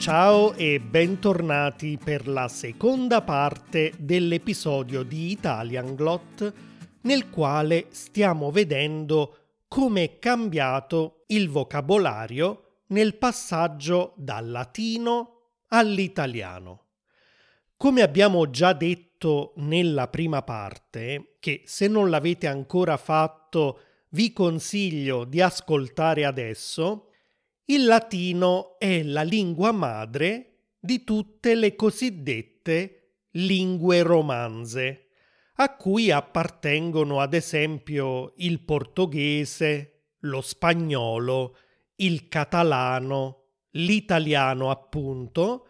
Ciao e bentornati per la seconda parte dell'episodio di Italian Glot nel quale stiamo vedendo come è cambiato il vocabolario nel passaggio dal latino all'italiano. Come abbiamo già detto nella prima parte, che se non l'avete ancora fatto vi consiglio di ascoltare adesso, il latino è la lingua madre di tutte le cosiddette lingue romanze, a cui appartengono ad esempio il portoghese, lo spagnolo, il catalano, l'italiano appunto,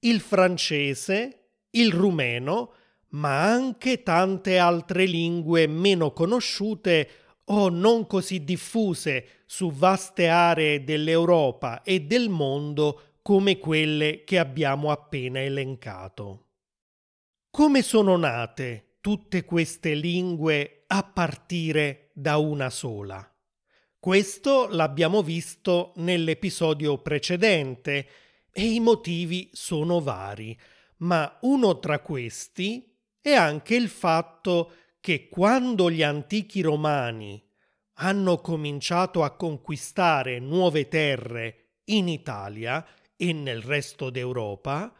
il francese, il rumeno, ma anche tante altre lingue meno conosciute o non così diffuse su vaste aree dell'Europa e del mondo come quelle che abbiamo appena elencato. Come sono nate tutte queste lingue a partire da una sola? Questo l'abbiamo visto nell'episodio precedente e i motivi sono vari, ma uno tra questi è anche il fatto che quando gli antichi romani hanno cominciato a conquistare nuove terre in Italia e nel resto d'Europa,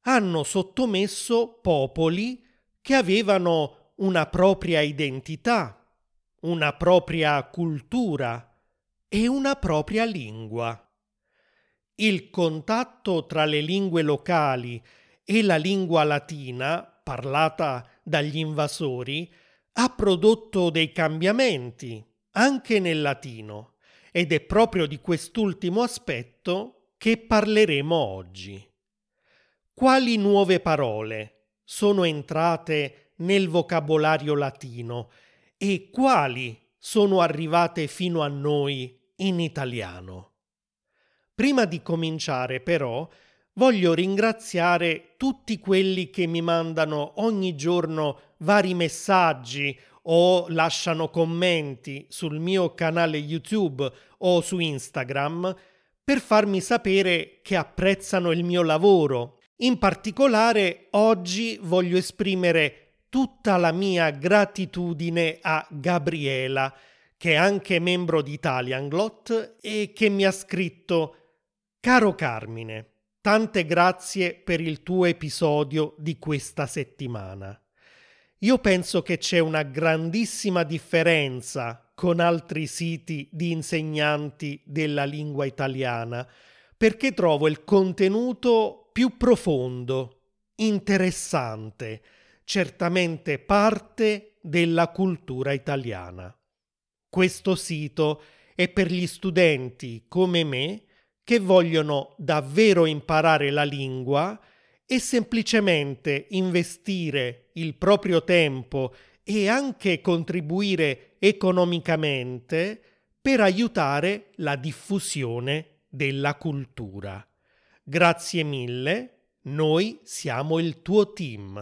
hanno sottomesso popoli che avevano una propria identità, una propria cultura e una propria lingua. Il contatto tra le lingue locali e la lingua latina, parlata dagli invasori, ha prodotto dei cambiamenti anche nel latino ed è proprio di quest'ultimo aspetto che parleremo oggi. Quali nuove parole sono entrate nel vocabolario latino e quali sono arrivate fino a noi in italiano? Prima di cominciare però voglio ringraziare tutti quelli che mi mandano ogni giorno vari messaggi o lasciano commenti sul mio canale YouTube o su Instagram per farmi sapere che apprezzano il mio lavoro. In particolare oggi voglio esprimere tutta la mia gratitudine a Gabriela, che è anche membro di Italian Glot e che mi ha scritto Caro Carmine, tante grazie per il tuo episodio di questa settimana. Io penso che c'è una grandissima differenza con altri siti di insegnanti della lingua italiana, perché trovo il contenuto più profondo, interessante, certamente parte della cultura italiana. Questo sito è per gli studenti come me che vogliono davvero imparare la lingua e semplicemente investire il proprio tempo e anche contribuire economicamente per aiutare la diffusione della cultura. Grazie mille, noi siamo il tuo team.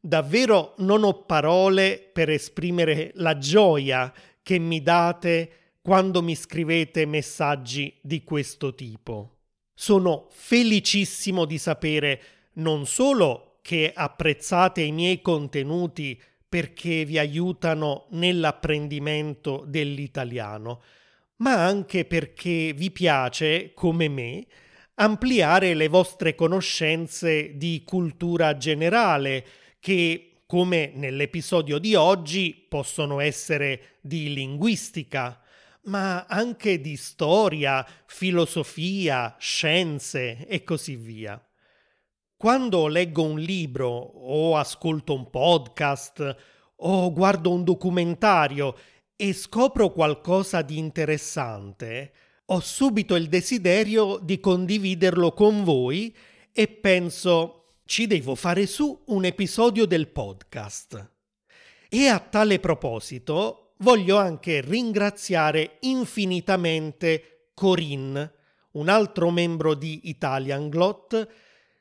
Davvero non ho parole per esprimere la gioia che mi date quando mi scrivete messaggi di questo tipo. Sono felicissimo di sapere non solo che apprezzate i miei contenuti perché vi aiutano nell'apprendimento dell'italiano, ma anche perché vi piace, come me, ampliare le vostre conoscenze di cultura generale che, come nell'episodio di oggi, possono essere di linguistica, ma anche di storia, filosofia, scienze e così via. Quando leggo un libro o ascolto un podcast o guardo un documentario e scopro qualcosa di interessante, ho subito il desiderio di condividerlo con voi e penso ci devo fare su un episodio del podcast. E a tale proposito voglio anche ringraziare infinitamente Corinne, un altro membro di Italian Glot,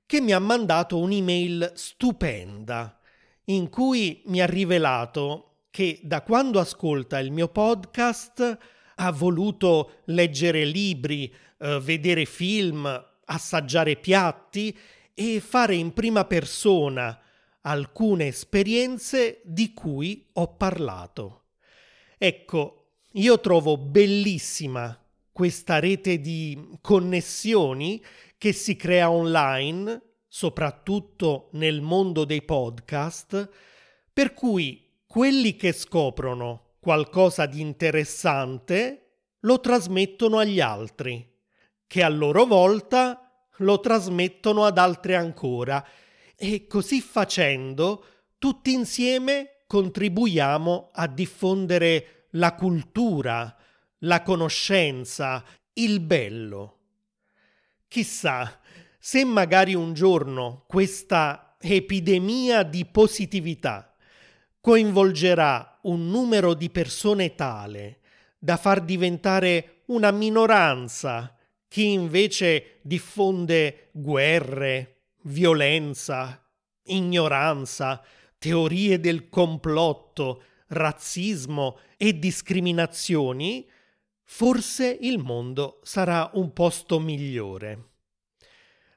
che mi ha mandato un'email stupenda in cui mi ha rivelato che da quando ascolta il mio podcast ha voluto leggere libri, eh, vedere film, assaggiare piatti e fare in prima persona alcune esperienze di cui ho parlato. Ecco, io trovo bellissima questa rete di connessioni che si crea online, soprattutto nel mondo dei podcast, per cui quelli che scoprono qualcosa di interessante lo trasmettono agli altri, che a loro volta lo trasmettono ad altri ancora. E così facendo tutti insieme contribuiamo a diffondere la cultura, la conoscenza, il bello. Chissà se magari un giorno questa epidemia di positività coinvolgerà un numero di persone tale da far diventare una minoranza chi invece diffonde guerre, violenza, ignoranza, teorie del complotto, razzismo e discriminazioni, forse il mondo sarà un posto migliore.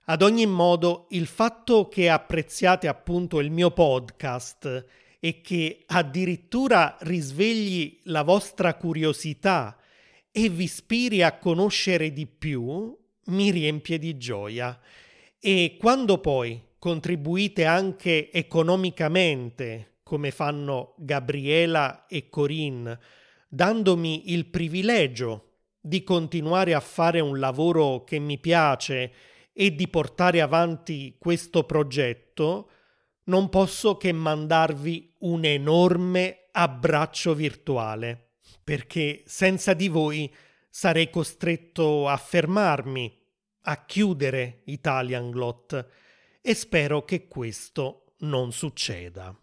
Ad ogni modo, il fatto che apprezziate appunto il mio podcast e che addirittura risvegli la vostra curiosità e vi ispiri a conoscere di più, mi riempie di gioia. E quando poi contribuite anche economicamente, come fanno Gabriela e Corinne, dandomi il privilegio di continuare a fare un lavoro che mi piace e di portare avanti questo progetto, non posso che mandarvi un enorme abbraccio virtuale perché senza di voi sarei costretto a fermarmi, a chiudere Italian Glot e spero che questo non succeda.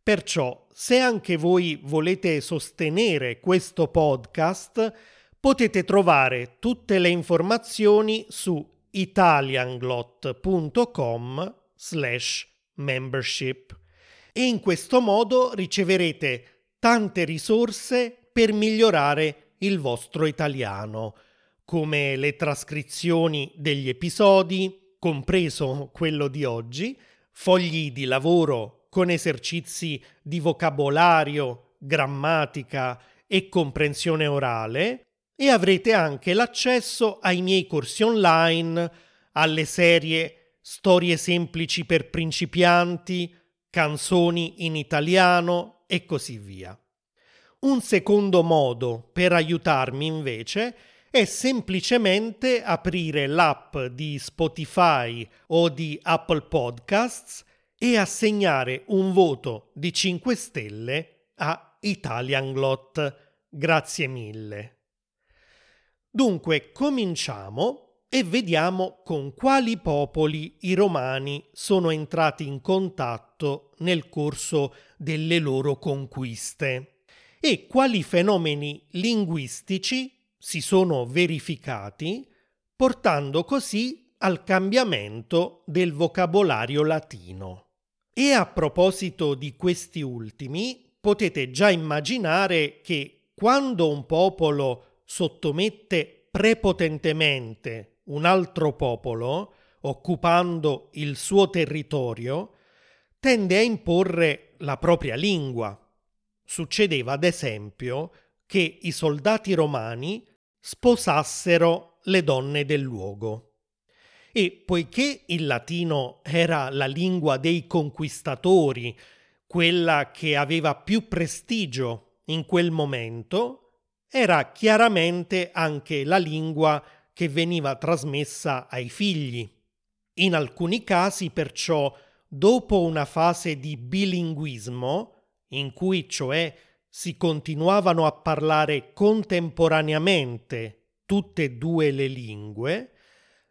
Perciò, se anche voi volete sostenere questo podcast, potete trovare tutte le informazioni su italianglot.com slash membership e in questo modo riceverete tante risorse per migliorare il vostro italiano, come le trascrizioni degli episodi, compreso quello di oggi, fogli di lavoro con esercizi di vocabolario, grammatica e comprensione orale e avrete anche l'accesso ai miei corsi online, alle serie Storie semplici per principianti, canzoni in italiano e così via. Un secondo modo per aiutarmi invece è semplicemente aprire l'app di Spotify o di Apple Podcasts e assegnare un voto di 5 stelle a Italian Glot. Grazie mille. Dunque, cominciamo e vediamo con quali popoli i romani sono entrati in contatto nel corso delle loro conquiste e quali fenomeni linguistici si sono verificati, portando così al cambiamento del vocabolario latino. E a proposito di questi ultimi, potete già immaginare che quando un popolo sottomette prepotentemente un altro popolo, occupando il suo territorio, tende a imporre la propria lingua, Succedeva ad esempio che i soldati romani sposassero le donne del luogo. E poiché il latino era la lingua dei conquistatori, quella che aveva più prestigio in quel momento, era chiaramente anche la lingua che veniva trasmessa ai figli. In alcuni casi, perciò, dopo una fase di bilinguismo, in cui cioè si continuavano a parlare contemporaneamente tutte e due le lingue,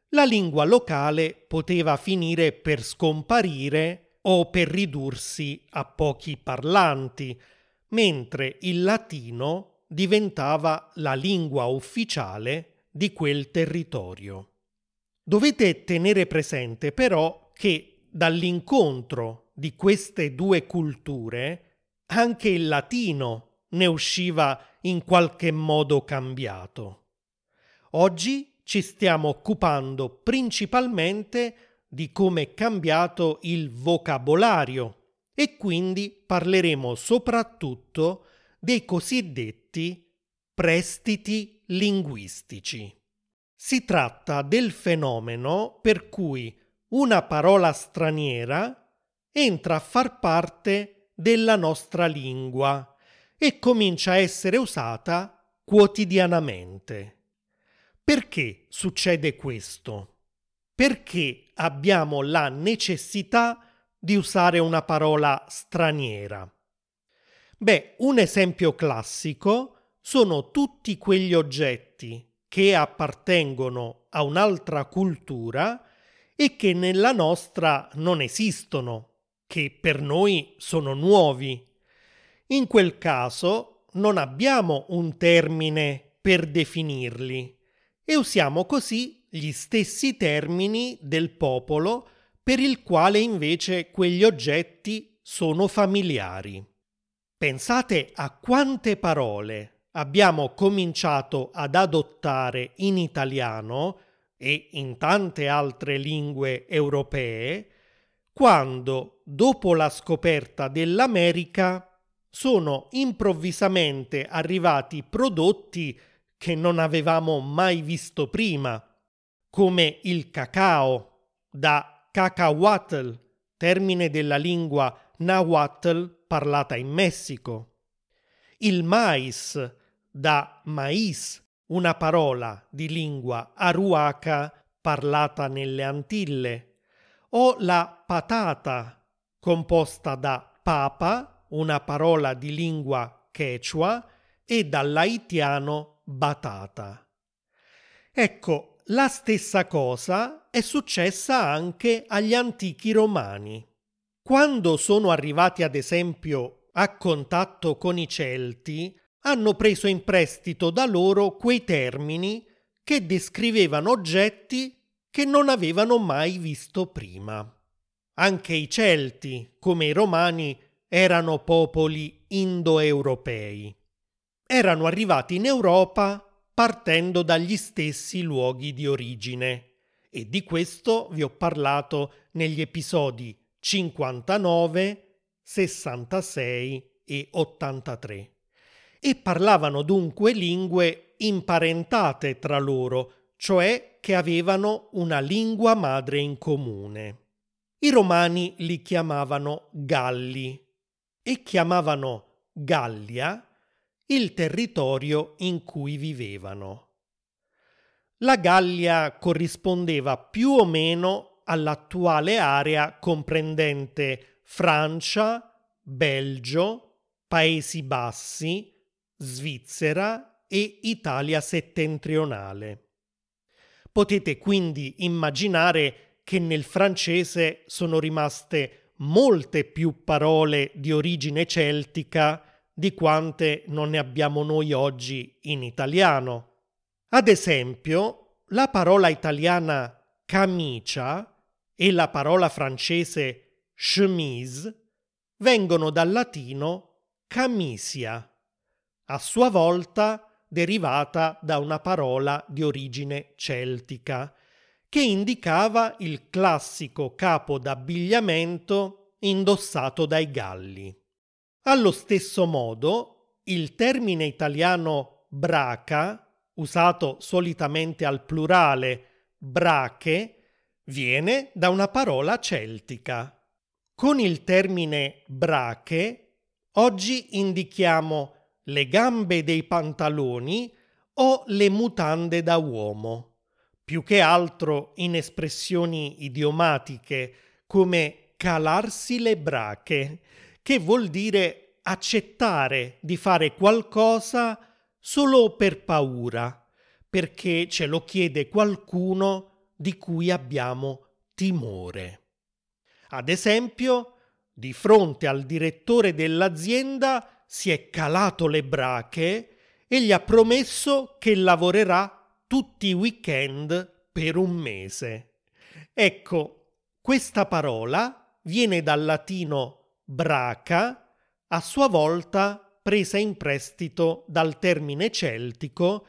la lingua locale poteva finire per scomparire o per ridursi a pochi parlanti, mentre il latino diventava la lingua ufficiale di quel territorio. Dovete tenere presente però che dall'incontro di queste due culture anche il latino ne usciva in qualche modo cambiato. Oggi ci stiamo occupando principalmente di come è cambiato il vocabolario e quindi parleremo soprattutto dei cosiddetti prestiti linguistici. Si tratta del fenomeno per cui una parola straniera entra a far parte della nostra lingua e comincia a essere usata quotidianamente. Perché succede questo? Perché abbiamo la necessità di usare una parola straniera? Beh, un esempio classico sono tutti quegli oggetti che appartengono a un'altra cultura e che nella nostra non esistono, che per noi sono nuovi. In quel caso non abbiamo un termine per definirli e usiamo così gli stessi termini del popolo per il quale invece quegli oggetti sono familiari. Pensate a quante parole abbiamo cominciato ad adottare in italiano e in tante altre lingue europee quando, dopo la scoperta dell'America, sono improvvisamente arrivati prodotti che non avevamo mai visto prima, come il cacao, da cacahuatl, termine della lingua nahuatl parlata in Messico, il mais, da mais, una parola di lingua aruaca parlata nelle Antille, o la patata, composta da papa, una parola di lingua quechua, e dall'haitiano batata. Ecco, la stessa cosa è successa anche agli antichi romani. Quando sono arrivati ad esempio a contatto con i Celti, hanno preso in prestito da loro quei termini che descrivevano oggetti che non avevano mai visto prima. Anche i Celti, come i Romani, erano popoli indoeuropei erano arrivati in Europa partendo dagli stessi luoghi di origine e di questo vi ho parlato negli episodi 59, 66 e 83. E parlavano dunque lingue imparentate tra loro, cioè che avevano una lingua madre in comune. I romani li chiamavano Galli e chiamavano Gallia il territorio in cui vivevano. La Gallia corrispondeva più o meno all'attuale area comprendente Francia, Belgio, Paesi Bassi, Svizzera e Italia settentrionale. Potete quindi immaginare che nel francese sono rimaste molte più parole di origine celtica di quante non ne abbiamo noi oggi in italiano. Ad esempio, la parola italiana camicia e la parola francese chemise vengono dal latino camisia, a sua volta derivata da una parola di origine celtica, che indicava il classico capo d'abbigliamento indossato dai Galli. Allo stesso modo, il termine italiano braca, usato solitamente al plurale brache, viene da una parola celtica. Con il termine brache oggi indichiamo le gambe dei pantaloni o le mutande da uomo, più che altro in espressioni idiomatiche come calarsi le brache, che vuol dire accettare di fare qualcosa solo per paura, perché ce lo chiede qualcuno di cui abbiamo timore. Ad esempio, di fronte al direttore dell'azienda si è calato le brache e gli ha promesso che lavorerà tutti i weekend per un mese. Ecco, questa parola viene dal latino braca, a sua volta presa in prestito dal termine celtico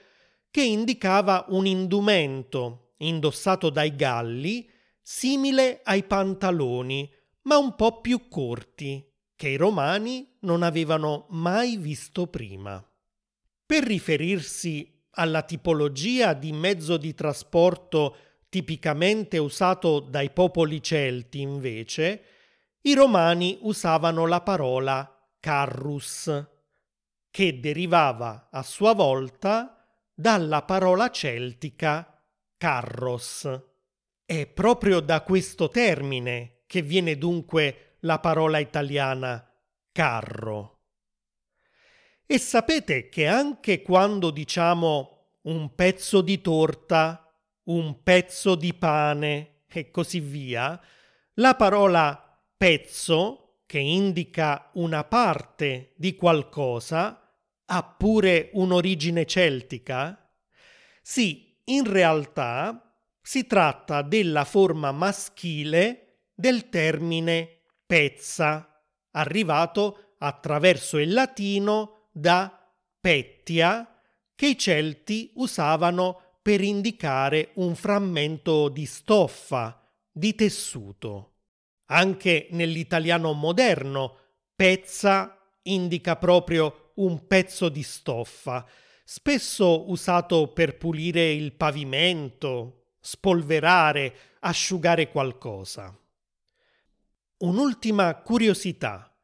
che indicava un indumento indossato dai galli simile ai pantaloni, ma un po' più corti, che i romani non avevano mai visto prima. Per riferirsi alla tipologia di mezzo di trasporto tipicamente usato dai popoli celti, invece, i romani usavano la parola carrus, che derivava a sua volta dalla parola celtica carros. È proprio da questo termine che viene dunque la parola italiana carro. E sapete che anche quando diciamo un pezzo di torta, un pezzo di pane e così via, la parola pezzo, che indica una parte di qualcosa, ha pure un'origine celtica? Sì, in realtà si tratta della forma maschile del termine pezza, arrivato attraverso il latino da pettia, che i Celti usavano per indicare un frammento di stoffa, di tessuto. Anche nell'italiano moderno, pezza indica proprio un pezzo di stoffa, spesso usato per pulire il pavimento, spolverare, asciugare qualcosa. Un'ultima curiosità.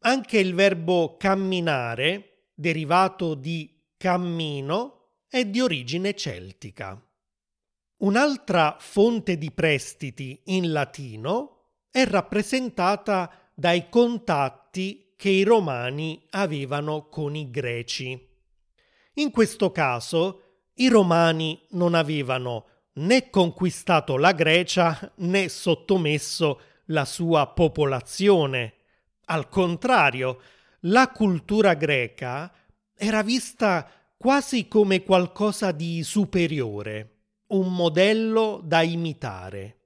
Anche il verbo camminare, derivato di cammino, è di origine celtica. Un'altra fonte di prestiti in latino è rappresentata dai contatti che i romani avevano con i greci. In questo caso i romani non avevano né conquistato la Grecia né sottomesso la sua popolazione. Al contrario, la cultura greca era vista quasi come qualcosa di superiore, un modello da imitare.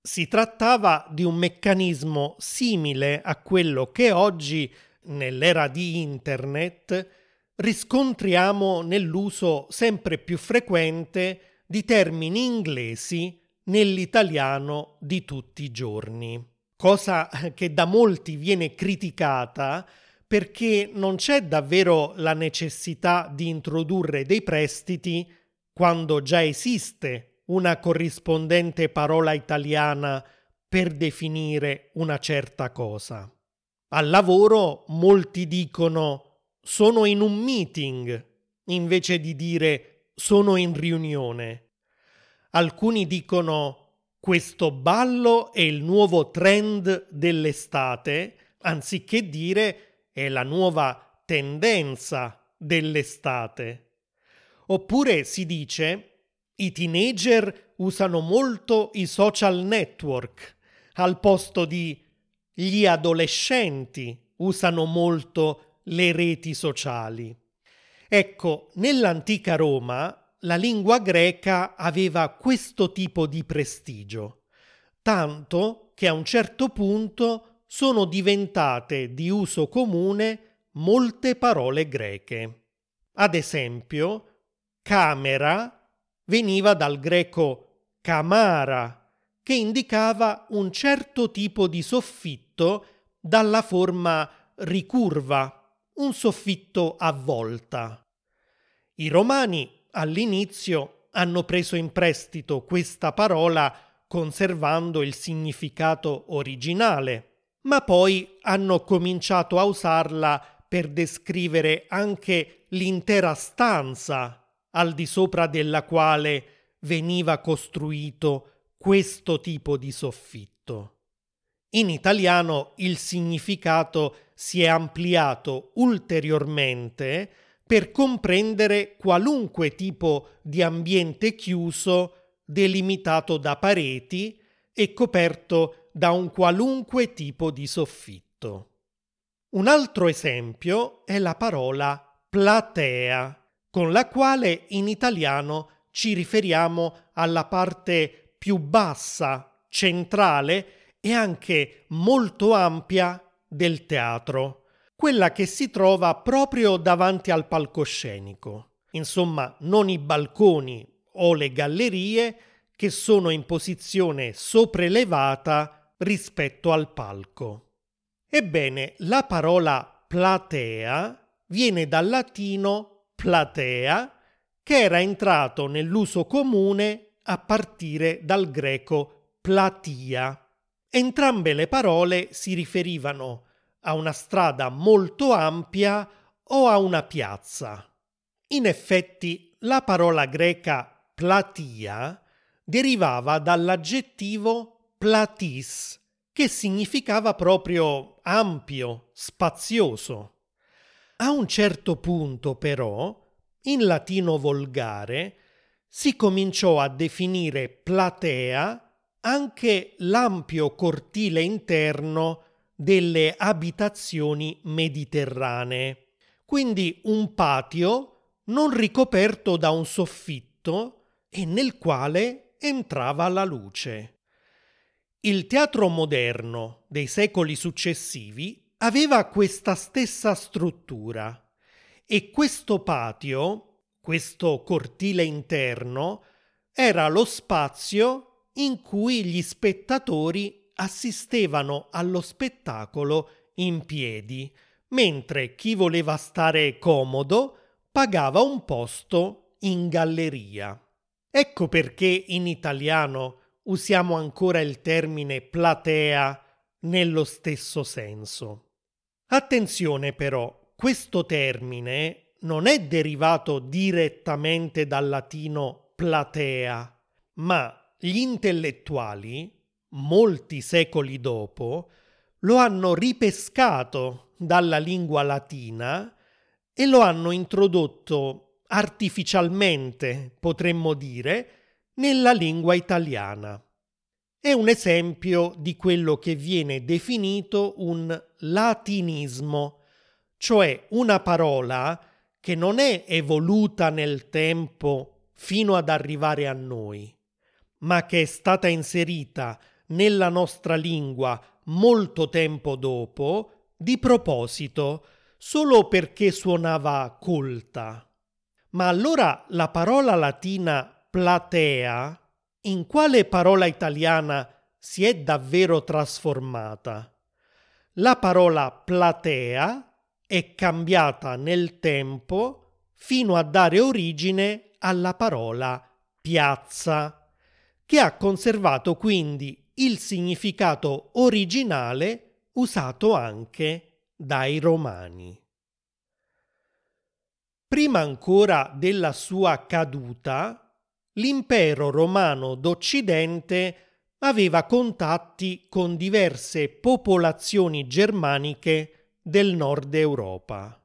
Si trattava di un meccanismo simile a quello che oggi, nell'era di Internet, riscontriamo nell'uso sempre più frequente di termini inglesi nell'italiano di tutti i giorni. Cosa che da molti viene criticata perché non c'è davvero la necessità di introdurre dei prestiti quando già esiste una corrispondente parola italiana per definire una certa cosa. Al lavoro molti dicono sono in un meeting invece di dire sono in riunione. Alcuni dicono questo ballo è il nuovo trend dell'estate, anziché dire è la nuova tendenza dell'estate. Oppure si dice i teenager usano molto i social network al posto di gli adolescenti usano molto le reti sociali. Ecco, nell'antica Roma la lingua greca aveva questo tipo di prestigio, tanto che a un certo punto sono diventate di uso comune molte parole greche. Ad esempio, camera veniva dal greco camara, che indicava un certo tipo di soffitto dalla forma ricurva, un soffitto a volta. I romani all'inizio hanno preso in prestito questa parola conservando il significato originale, ma poi hanno cominciato a usarla per descrivere anche l'intera stanza al di sopra della quale veniva costruito questo tipo di soffitto. In italiano il significato si è ampliato ulteriormente per comprendere qualunque tipo di ambiente chiuso delimitato da pareti e coperto da un qualunque tipo di soffitto. Un altro esempio è la parola platea con la quale in italiano ci riferiamo alla parte più bassa, centrale e anche molto ampia del teatro, quella che si trova proprio davanti al palcoscenico. insomma non i balconi o le gallerie che sono in posizione sopraelevata rispetto al palco. Ebbene, la parola platea viene dal latino platea, che era entrato nell'uso comune a partire dal greco platia. Entrambe le parole si riferivano a una strada molto ampia o a una piazza. In effetti, la parola greca platia derivava dall'aggettivo platis, che significava proprio ampio, spazioso. A un certo punto, però, in latino volgare, si cominciò a definire platea anche l'ampio cortile interno delle abitazioni mediterranee, quindi un patio non ricoperto da un soffitto e nel quale entrava la luce. Il teatro moderno dei secoli successivi aveva questa stessa struttura e questo patio, questo cortile interno, era lo spazio in cui gli spettatori assistevano allo spettacolo in piedi, mentre chi voleva stare comodo pagava un posto in galleria. Ecco perché in italiano usiamo ancora il termine platea nello stesso senso. Attenzione però, questo termine non è derivato direttamente dal latino platea, ma gli intellettuali, molti secoli dopo, lo hanno ripescato dalla lingua latina e lo hanno introdotto artificialmente, potremmo dire, nella lingua italiana è un esempio di quello che viene definito un latinismo, cioè una parola che non è evoluta nel tempo fino ad arrivare a noi, ma che è stata inserita nella nostra lingua molto tempo dopo, di proposito, solo perché suonava colta. Ma allora la parola latina platea in quale parola italiana si è davvero trasformata? La parola platea è cambiata nel tempo fino a dare origine alla parola piazza, che ha conservato quindi il significato originale usato anche dai romani. Prima ancora della sua caduta, l'impero romano d'Occidente aveva contatti con diverse popolazioni germaniche del nord Europa.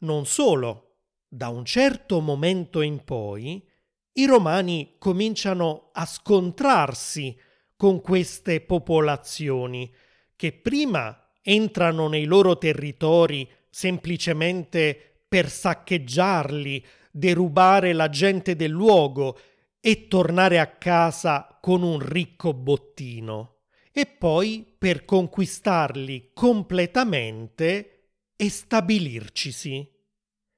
Non solo, da un certo momento in poi i romani cominciano a scontrarsi con queste popolazioni che prima entrano nei loro territori semplicemente per saccheggiarli, derubare la gente del luogo e tornare a casa con un ricco bottino, e poi per conquistarli completamente e stabilircisi.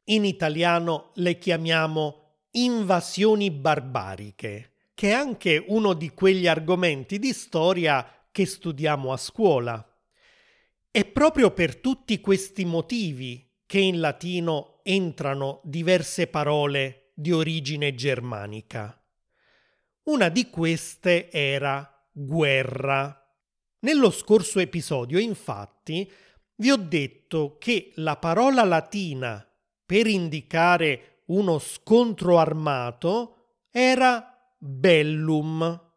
In italiano le chiamiamo invasioni barbariche, che è anche uno di quegli argomenti di storia che studiamo a scuola. È proprio per tutti questi motivi che in latino entrano diverse parole di origine germanica. Una di queste era guerra. Nello scorso episodio, infatti, vi ho detto che la parola latina per indicare uno scontro armato era bellum.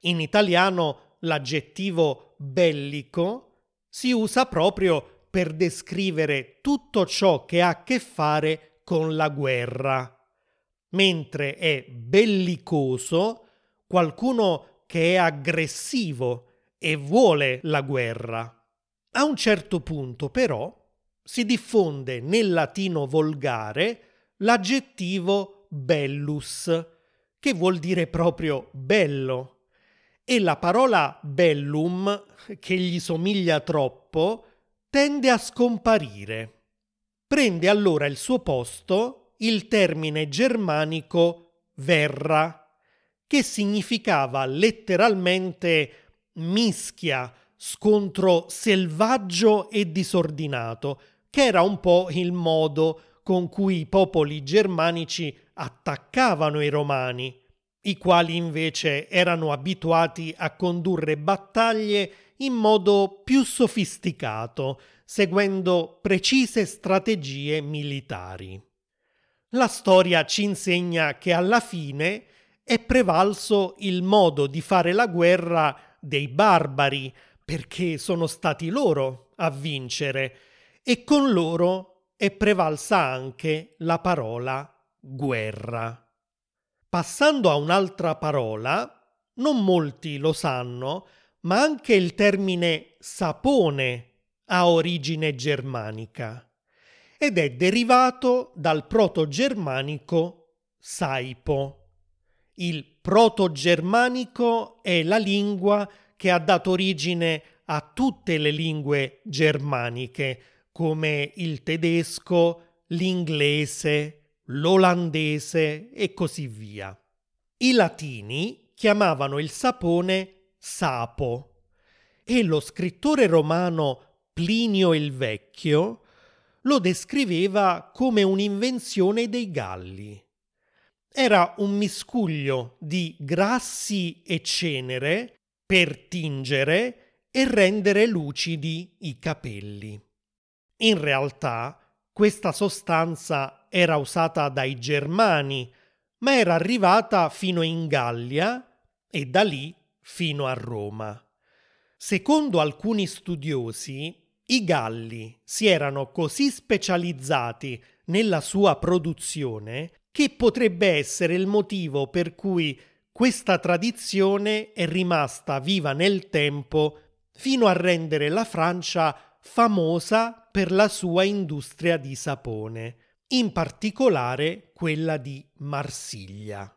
In italiano l'aggettivo bellico si usa proprio per descrivere tutto ciò che ha a che fare con la guerra, mentre è bellicoso qualcuno che è aggressivo e vuole la guerra. A un certo punto, però, si diffonde nel latino volgare l'aggettivo bellus, che vuol dire proprio bello, e la parola bellum, che gli somiglia troppo, tende a scomparire. Prende allora il suo posto il termine germanico verra, che significava letteralmente mischia, scontro selvaggio e disordinato, che era un po' il modo con cui i popoli germanici attaccavano i romani, i quali invece erano abituati a condurre battaglie in modo più sofisticato, seguendo precise strategie militari. La storia ci insegna che alla fine è prevalso il modo di fare la guerra dei barbari, perché sono stati loro a vincere, e con loro è prevalsa anche la parola guerra. Passando a un'altra parola, non molti lo sanno, ma anche il termine sapone ha origine germanica ed è derivato dal proto-germanico saipo. Il proto-germanico è la lingua che ha dato origine a tutte le lingue germaniche, come il tedesco, l'inglese, l'olandese e così via. I latini chiamavano il sapone sapo e lo scrittore romano Plinio il Vecchio lo descriveva come un'invenzione dei Galli. Era un miscuglio di grassi e cenere per tingere e rendere lucidi i capelli. In realtà questa sostanza era usata dai Germani, ma era arrivata fino in Gallia e da lì fino a Roma. Secondo alcuni studiosi, i Galli si erano così specializzati nella sua produzione che potrebbe essere il motivo per cui questa tradizione è rimasta viva nel tempo fino a rendere la Francia famosa per la sua industria di sapone, in particolare quella di Marsiglia.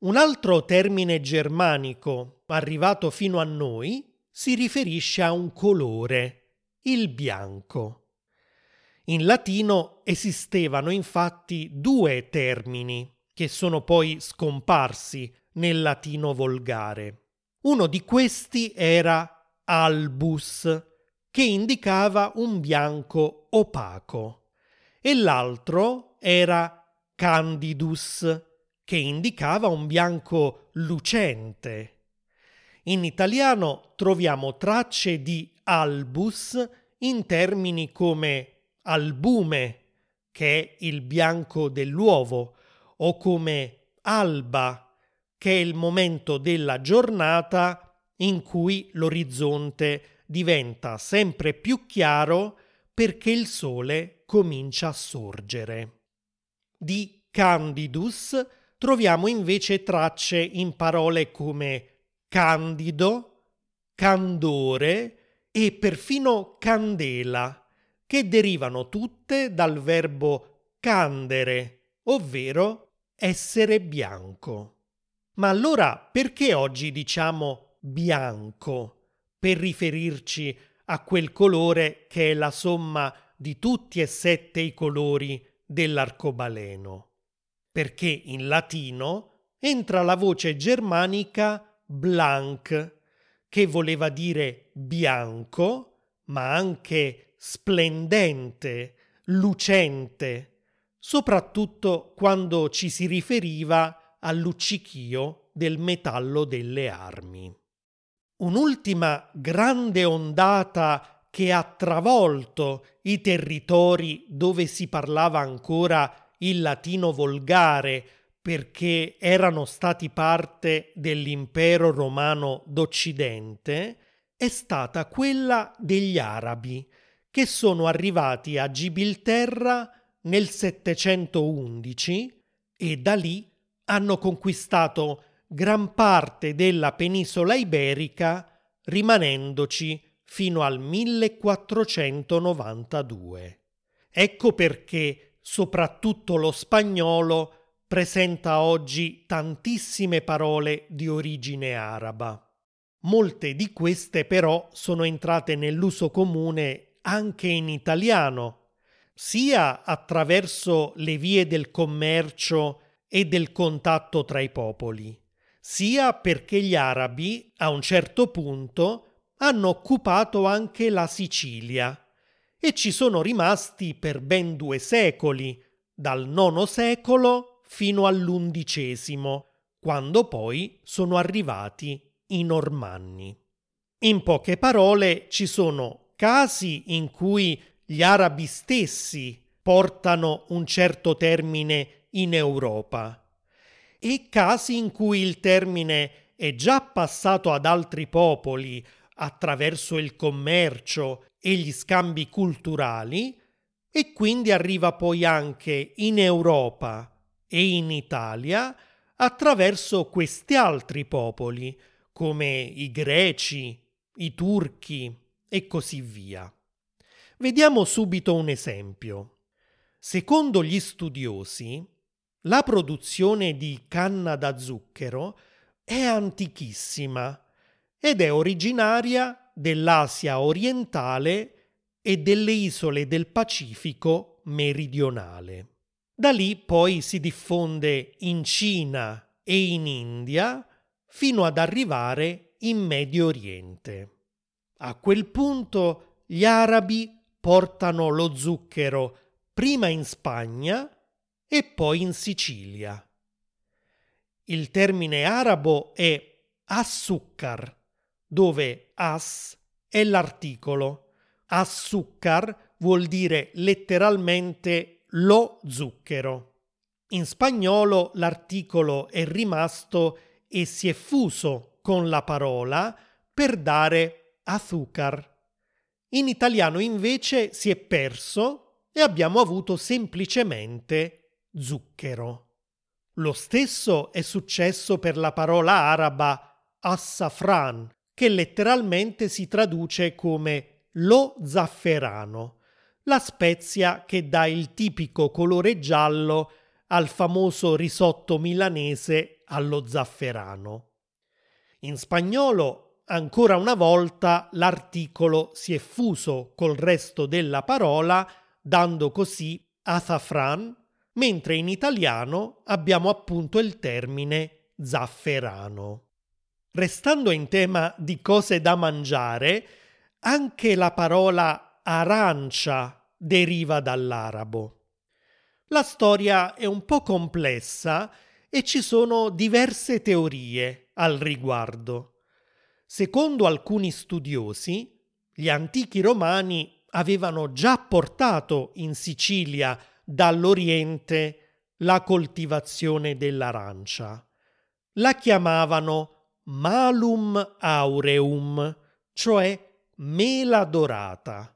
Un altro termine germanico arrivato fino a noi si riferisce a un colore, il bianco. In latino esistevano infatti due termini che sono poi scomparsi nel latino volgare. Uno di questi era albus, che indicava un bianco opaco, e l'altro era candidus, che indicava un bianco lucente. In italiano troviamo tracce di albus in termini come albume, che è il bianco dell'uovo, o come alba, che è il momento della giornata in cui l'orizzonte diventa sempre più chiaro perché il sole comincia a sorgere. Di candidus troviamo invece tracce in parole come candido, candore e perfino candela, che derivano tutte dal verbo candere, ovvero essere bianco. Ma allora perché oggi diciamo bianco per riferirci a quel colore che è la somma di tutti e sette i colori dell'arcobaleno? Perché in latino entra la voce germanica blanc, che voleva dire bianco, ma anche splendente, lucente, soprattutto quando ci si riferiva al luccichio del metallo delle armi. Un'ultima grande ondata che ha travolto i territori dove si parlava ancora il latino volgare perché erano stati parte dell'impero romano d'Occidente, è stata quella degli arabi, che sono arrivati a Gibilterra nel 711 e da lì hanno conquistato gran parte della penisola iberica, rimanendoci fino al 1492. Ecco perché soprattutto lo spagnolo presenta oggi tantissime parole di origine araba. Molte di queste però sono entrate nell'uso comune anche in italiano. sia attraverso le vie del commercio e del contatto tra i popoli, sia perché gli arabi a un certo punto hanno occupato anche la Sicilia e ci sono rimasti per ben due secoli, dal IX secolo fino all'undicesimo, quando poi sono arrivati i Normanni. In poche parole ci sono casi in cui gli arabi stessi portano un certo termine in Europa e casi in cui il termine è già passato ad altri popoli attraverso il commercio e gli scambi culturali e quindi arriva poi anche in Europa e in Italia attraverso questi altri popoli come i greci, i turchi e così via. Vediamo subito un esempio. Secondo gli studiosi, la produzione di canna da zucchero è antichissima ed è originaria dell'Asia orientale e delle isole del Pacifico meridionale. Da lì poi si diffonde in Cina e in India fino ad arrivare in Medio Oriente. A quel punto gli arabi portano lo zucchero prima in Spagna e poi in Sicilia. Il termine arabo è assukkar, dove as è l'articolo. Assukkar vuol dire letteralmente lo zucchero. In spagnolo l'articolo è rimasto e si è fuso con la parola per dare azúcar. In italiano invece si è perso e abbiamo avuto semplicemente zucchero. Lo stesso è successo per la parola araba assafran, che letteralmente si traduce come lo zafferano, la spezia che dà il tipico colore giallo al famoso risotto milanese allo zafferano. In spagnolo, ancora una volta, l'articolo si è fuso col resto della parola, dando così azafran, mentre in italiano abbiamo appunto il termine zafferano. Restando in tema di cose da mangiare, anche la parola arancia deriva dall'arabo. La storia è un po' complessa e ci sono diverse teorie al riguardo. Secondo alcuni studiosi, gli antichi romani avevano già portato in Sicilia dall'Oriente la coltivazione dell'arancia. La chiamavano malum aureum, cioè mela dorata.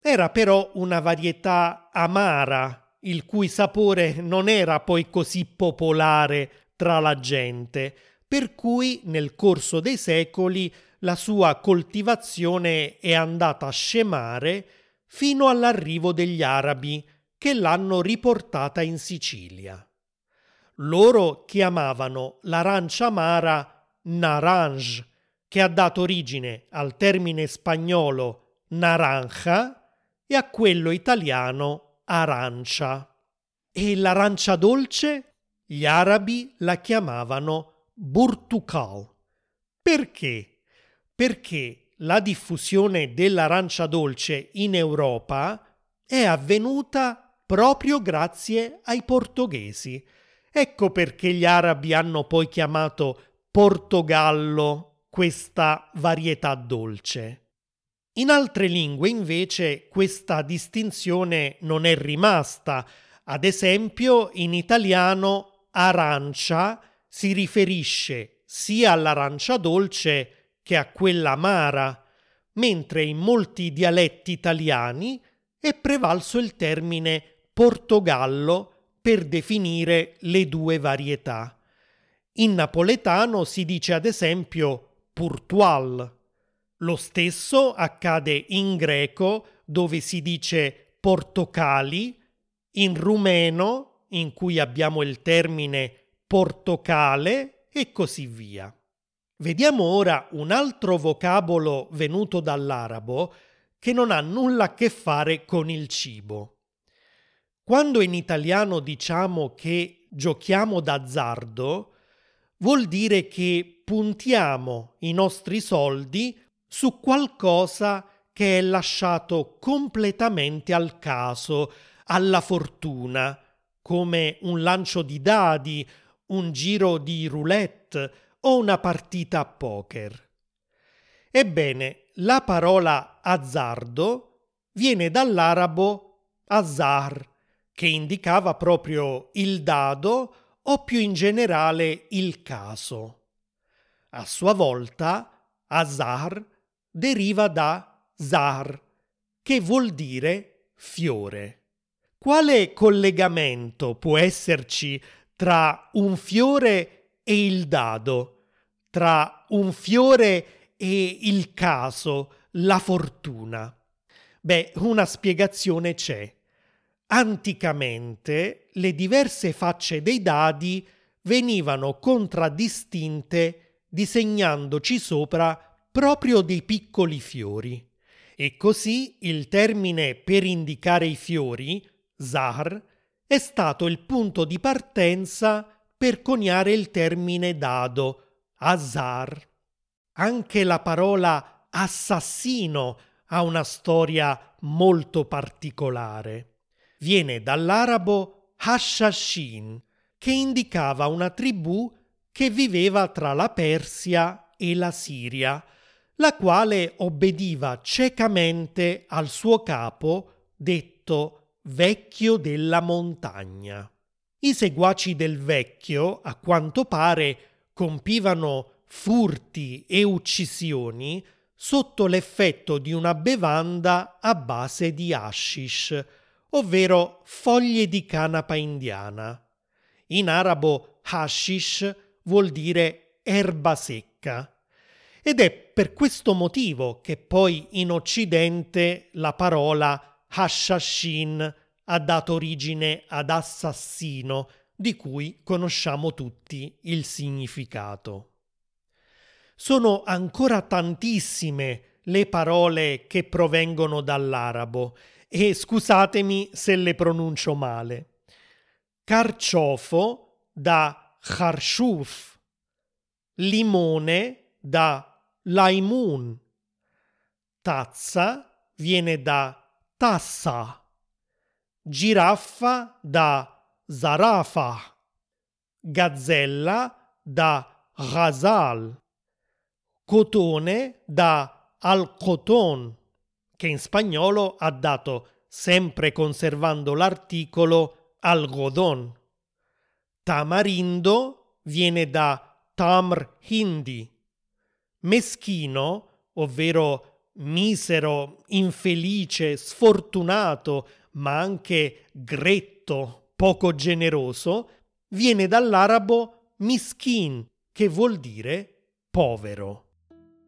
Era però una varietà amara il cui sapore non era poi così popolare tra la gente, per cui nel corso dei secoli la sua coltivazione è andata a scemare fino all'arrivo degli arabi che l'hanno riportata in Sicilia. Loro chiamavano l'arancia amara naranj, che ha dato origine al termine spagnolo naranja e a quello italiano arancia. E l'arancia dolce? Gli arabi la chiamavano burtukal. Perché? Perché la diffusione dell'arancia dolce in Europa è avvenuta proprio grazie ai portoghesi. Ecco perché gli arabi hanno poi chiamato Portogallo questa varietà dolce. In altre lingue invece questa distinzione non è rimasta. Ad esempio in italiano arancia si riferisce sia all'arancia dolce che a quella amara, mentre in molti dialetti italiani è prevalso il termine Portogallo per definire le due varietà. In napoletano si dice ad esempio Purtual lo stesso accade in greco dove si dice portocali, in rumeno in cui abbiamo il termine portocale e così via. Vediamo ora un altro vocabolo venuto dall'arabo che non ha nulla a che fare con il cibo. Quando in italiano diciamo che giochiamo d'azzardo, vuol dire che puntiamo i nostri soldi su qualcosa che è lasciato completamente al caso, alla fortuna, come un lancio di dadi, un giro di roulette o una partita a poker. Ebbene, la parola azzardo viene dall'arabo azar, che indicava proprio il dado o più in generale il caso. A sua volta, azar deriva da zar, che vuol dire fiore. Quale collegamento può esserci tra un fiore e il dado, tra un fiore e il caso, la fortuna? Beh, una spiegazione c'è. Anticamente le diverse facce dei dadi venivano contraddistinte disegnandoci sopra proprio dei piccoli fiori. E così il termine per indicare i fiori Zahar, è stato il punto di partenza per coniare il termine dado, Azar. Anche la parola assassino ha una storia molto particolare. Viene dall'arabo Hashashin, che indicava una tribù che viveva tra la Persia e la Siria, la quale obbediva ciecamente al suo capo, detto vecchio della montagna. I seguaci del vecchio, a quanto pare, compivano furti e uccisioni sotto l'effetto di una bevanda a base di hashish, ovvero foglie di canapa indiana. In arabo hashish vuol dire erba secca. Ed è per questo motivo che poi in Occidente la parola Hashashin ha dato origine ad assassino, di cui conosciamo tutti il significato. Sono ancora tantissime le parole che provengono dall'arabo e scusatemi se le pronuncio male. Carciofo da Kharshuf, limone da Laimun, tazza viene da tassa, giraffa da zarafa, gazzella da ghazal, cotone da al-coton, che in spagnolo ha dato, sempre conservando l'articolo, algodon. Tamarindo viene da tamr hindi. Meschino, ovvero misero, infelice, sfortunato, ma anche gretto, poco generoso, viene dall'arabo miskin, che vuol dire povero.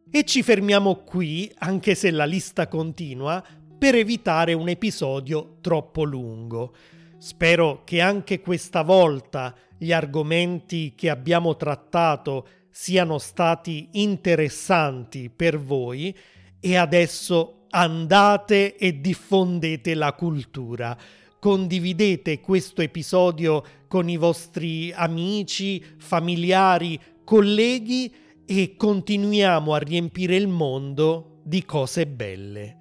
E ci fermiamo qui, anche se la lista continua, per evitare un episodio troppo lungo. Spero che anche questa volta gli argomenti che abbiamo trattato siano stati interessanti per voi e adesso andate e diffondete la cultura. Condividete questo episodio con i vostri amici, familiari, colleghi e continuiamo a riempire il mondo di cose belle.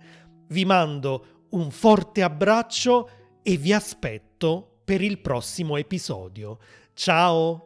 Vi mando un forte abbraccio e vi aspetto per il prossimo episodio. Ciao!